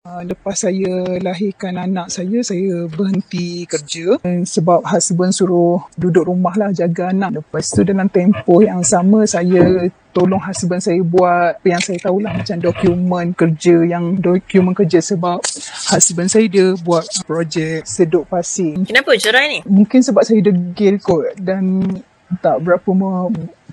Uh, lepas saya lahirkan anak saya, saya berhenti kerja sebab husband suruh duduk rumah lah jaga anak. Lepas tu dalam tempoh yang sama saya tolong husband saya buat apa yang saya tahulah macam dokumen kerja yang dokumen kerja sebab husband saya dia buat projek seduk pasir. Kenapa cerai ni? Mungkin sebab saya degil kot dan tak berapa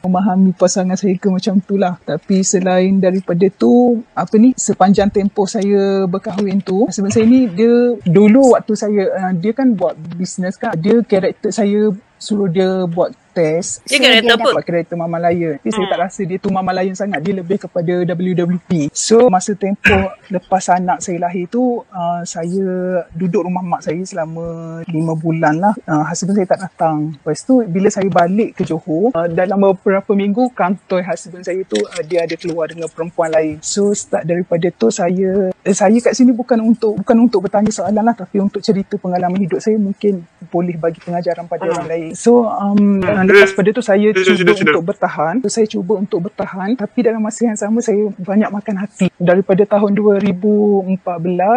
memahami pasangan saya ke macam tu lah. Tapi selain daripada tu, apa ni, sepanjang tempoh saya berkahwin tu, husband saya ni dia dulu waktu saya, uh, dia kan buat bisnes kan, dia karakter saya suruh dia buat test. Dia so, apa? Dapat karakter Mama Lion. Tapi hmm. saya tak rasa dia tu Mama Lion sangat. Dia lebih kepada WWP. So, masa tempoh lepas anak saya lahir tu, uh, saya duduk rumah mak saya selama lima bulan lah. Uh, husband saya tak datang. Lepas tu, bila saya balik ke Johor, uh, dalam beberapa minggu, kantor husband saya tu, uh, dia ada keluar dengan perempuan lain. So, start daripada tu, saya eh, saya kat sini bukan untuk bukan untuk bertanya soalan lah, tapi untuk cerita pengalaman hidup saya mungkin boleh bagi pengajaran pada hmm. orang lain. So, um, hmm lepas pada tu saya cuba sudah, sudah. untuk bertahan. Saya cuba untuk bertahan tapi dalam masa yang sama saya banyak makan hati. Daripada tahun 2014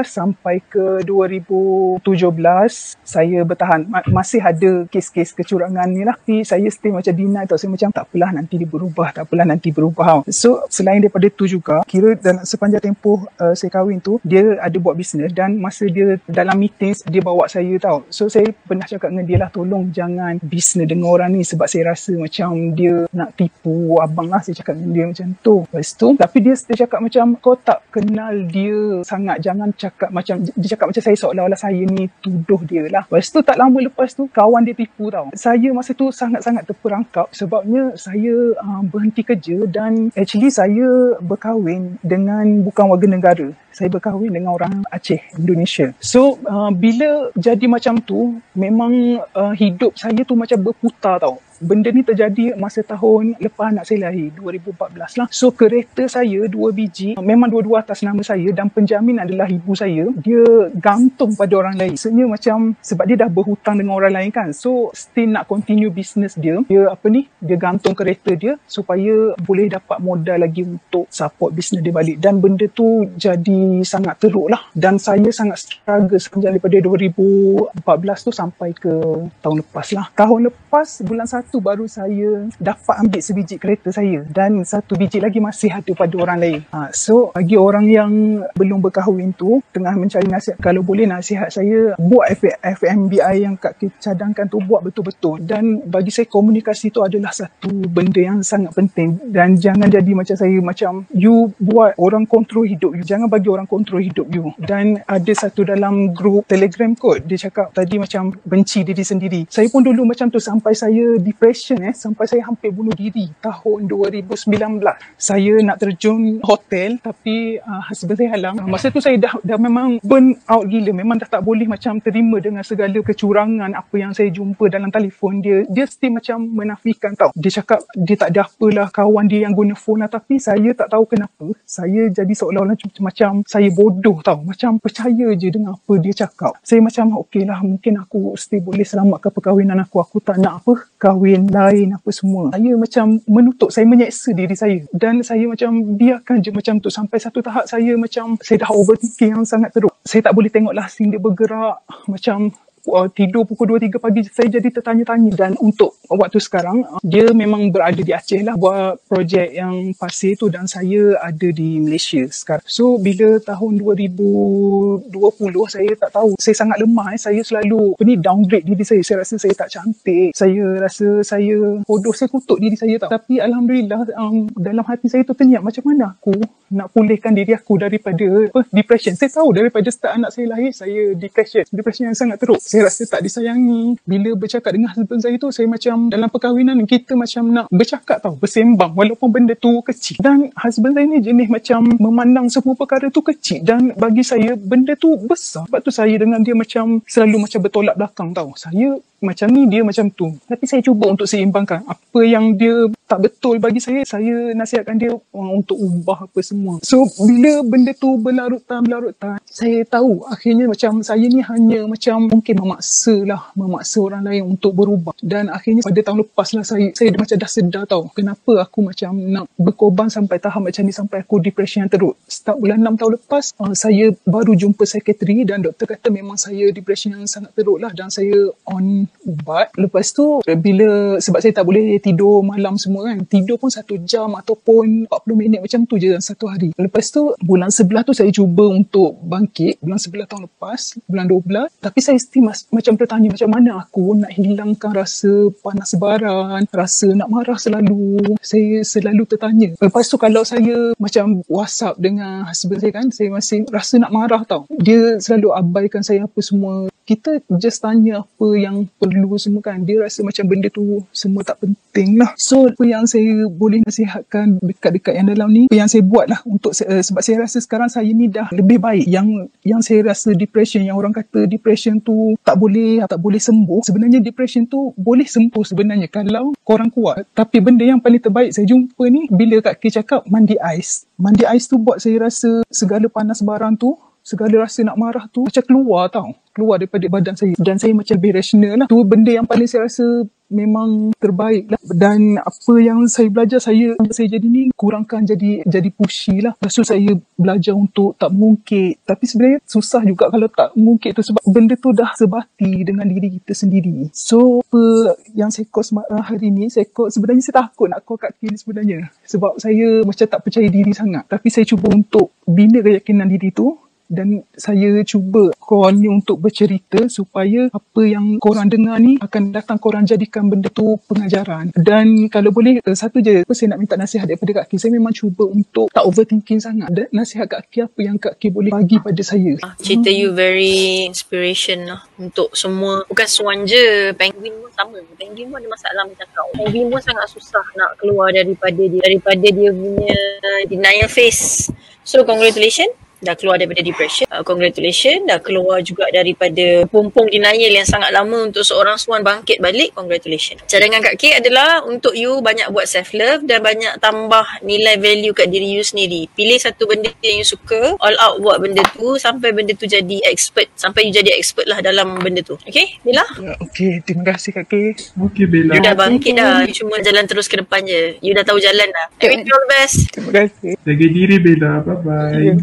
sampai ke 2017 saya bertahan. Masih ada kes-kes kecurangan ni lah. Tapi saya stay macam deny tau. Saya macam tak apalah nanti dia berubah. Tak apalah nanti berubah. So selain daripada tu juga kira dalam sepanjang tempoh uh, saya kahwin tu dia ada buat bisnes dan masa dia dalam meeting dia bawa saya tau. So saya pernah cakap dengan dia lah tolong jangan bisnes dengan orang ni sebab saya rasa macam dia nak tipu abang lah saya cakap dengan dia macam tu. Lepas tu tapi dia dia cakap macam kau tak kenal dia sangat jangan cakap macam dia cakap macam saya seolah-olah saya ni tuduh dia lah. Lepas tu tak lama lepas tu kawan dia tipu tau. Saya masa tu sangat-sangat terperangkap sebabnya saya uh, berhenti kerja dan actually saya berkahwin dengan bukan warga negara saya berkahwin dengan orang Aceh, Indonesia. So, uh, bila jadi macam tu, memang uh, hidup saya tu macam berputar tau benda ni terjadi masa tahun lepas anak saya lahir 2014 lah. So kereta saya dua biji memang dua-dua atas nama saya dan penjamin adalah ibu saya dia gantung pada orang lain. Sebenarnya macam sebab dia dah berhutang dengan orang lain kan. So still nak continue business dia dia apa ni dia gantung kereta dia supaya boleh dapat modal lagi untuk support business dia balik. Dan benda tu jadi sangat teruk lah. Dan saya sangat struggle sepanjang daripada 2014 tu sampai ke tahun lepas lah. Tahun lepas bulan 1 satu baru saya dapat ambil sebiji kereta saya dan satu biji lagi masih ada pada orang lain. Ha, so bagi orang yang belum berkahwin tu tengah mencari nasihat kalau boleh nasihat saya buat FMBI yang kat cadangkan tu buat betul-betul. Dan bagi saya komunikasi tu adalah satu benda yang sangat penting. Dan jangan jadi macam saya macam you buat orang kontrol hidup you. Jangan bagi orang kontrol hidup you. Dan ada satu dalam grup telegram kot dia cakap tadi macam benci diri sendiri. Saya pun dulu macam tu sampai saya di depression eh sampai saya hampir bunuh diri tahun 2019. Saya nak terjun hotel tapi uh, husband saya halang. Masa tu saya dah dah memang burn out gila. Memang dah tak boleh macam terima dengan segala kecurangan apa yang saya jumpa dalam telefon dia. Dia still macam menafikan tau. Dia cakap dia tak ada apalah kawan dia yang guna phone lah tapi saya tak tahu kenapa. Saya jadi seolah-olah macam, macam saya bodoh tau. Macam percaya je dengan apa dia cakap. Saya macam okey lah mungkin aku still boleh selamatkan perkahwinan aku. Aku tak nak apa kahwin kahwin lain apa semua. Saya macam menutup saya menyeksa diri saya. Dan saya macam biarkan je macam tu. Sampai satu tahap saya macam saya dah overthinking yang sangat teruk. Saya tak boleh tengok lah dia bergerak. Macam uh, tidur pukul 2-3 pagi saya jadi tertanya-tanya. Dan untuk waktu sekarang uh, dia memang berada di Aceh lah buat projek yang pasir tu dan saya ada di Malaysia sekarang. So bila tahun 2020 saya tak tahu. Saya sangat lemah eh. saya selalu ni downgrade diri saya. Saya rasa saya tak cantik. Saya rasa saya bodoh. Saya kutuk diri saya tau. Tapi Alhamdulillah um, dalam hati saya tu terniat macam mana aku nak pulihkan diri aku daripada apa, depression? Saya tahu daripada start anak saya lahir saya depression. Depression yang sangat teruk saya rasa tak disayangi. Bila bercakap dengan husband saya tu, saya macam dalam perkahwinan kita macam nak bercakap tau, bersembang walaupun benda tu kecil. Dan husband saya ni jenis macam memandang semua perkara tu kecil dan bagi saya benda tu besar. Sebab tu saya dengan dia macam selalu macam bertolak belakang tau. Saya macam ni dia macam tu. Tapi saya cuba untuk seimbangkan apa yang dia tak betul bagi saya saya nasihatkan dia untuk ubah apa semua. So bila benda tu berlarutan berlarutan saya tahu akhirnya macam saya ni hanya macam mungkin memaksa lah memaksa orang lain untuk berubah. Dan akhirnya pada tahun lepas lah saya saya macam dah sedar tau kenapa aku macam nak berkorban sampai tahap macam ni sampai aku depression yang teruk. Start bulan 6 tahun lepas uh, saya baru jumpa psikiatri dan doktor kata memang saya depression yang sangat teruk lah dan saya on ubat. Lepas tu bila sebab saya tak boleh tidur malam semua kan tidur pun satu jam ataupun 40 minit macam tu je satu hari. Lepas tu bulan sebelah tu saya cuba untuk bangkit. Bulan sebelah tahun lepas bulan 12 tapi saya still mas- macam bertanya macam mana aku nak hilangkan rasa panas sebaran rasa nak marah selalu. Saya selalu tertanya. Lepas tu kalau saya macam whatsapp dengan husband saya kan saya masih rasa nak marah tau. Dia selalu abaikan saya apa semua kita just tanya apa yang perlu semua kan. Dia rasa macam benda tu semua tak penting lah. So apa yang saya boleh nasihatkan dekat-dekat yang dalam ni yang saya buat lah untuk uh, sebab saya rasa sekarang saya ni dah lebih baik. Yang yang saya rasa depression yang orang kata depression tu tak boleh tak boleh sembuh. Sebenarnya depression tu boleh sembuh sebenarnya kalau korang kuat. Tapi benda yang paling terbaik saya jumpa ni bila Kak K cakap mandi ais. Mandi ais tu buat saya rasa segala panas barang tu segala rasa nak marah tu macam keluar tau. Keluar daripada badan saya. Dan saya macam lebih rasional lah. Tu benda yang paling saya rasa memang terbaik lah. Dan apa yang saya belajar saya saya jadi ni kurangkan jadi jadi pushy lah. Lepas tu saya belajar untuk tak mengungkit. Tapi sebenarnya susah juga kalau tak mengungkit tu sebab benda tu dah sebati dengan diri kita sendiri. So apa yang saya kos hari ni saya kos sebenarnya saya takut nak call kat kini sebenarnya. Sebab saya macam tak percaya diri sangat. Tapi saya cuba untuk bina keyakinan diri tu dan saya cuba korang ni untuk bercerita supaya apa yang korang dengar ni akan datang korang jadikan benda tu pengajaran. Dan kalau boleh eh, satu je apa saya nak minta nasihat daripada Kak Ki saya memang cuba untuk tak overthinking sangat. Dan nasihat Kak Ki apa yang Kak Ki boleh bagi pada saya? Ah, cerita you very inspiration lah. Untuk semua bukan swan je. Penguin pun sama. Penguin pun ada masalah macam kau. Penguin pun sangat susah nak keluar daripada dia daripada dia punya denial face so congratulations dah keluar daripada depression. Uh, congratulations. Dah keluar juga daripada pompong denial yang sangat lama untuk seorang swan bangkit balik. Congratulations. Cadangan Kak K adalah untuk you banyak buat self-love dan banyak tambah nilai value kat diri you sendiri. Pilih satu benda yang you suka, all out buat benda tu sampai benda tu jadi expert. Sampai you jadi expert lah dalam benda tu. Okay, Bella? Ya, okay, terima kasih Kak K. Okay, Bella. You dah bangkit dah. You cuma jalan terus ke depan je. You dah tahu jalan dah. I wish you all the best. Terima kasih. Jaga diri, Bella. Bye-bye. Yeah.